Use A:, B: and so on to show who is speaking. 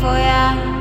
A: for ya.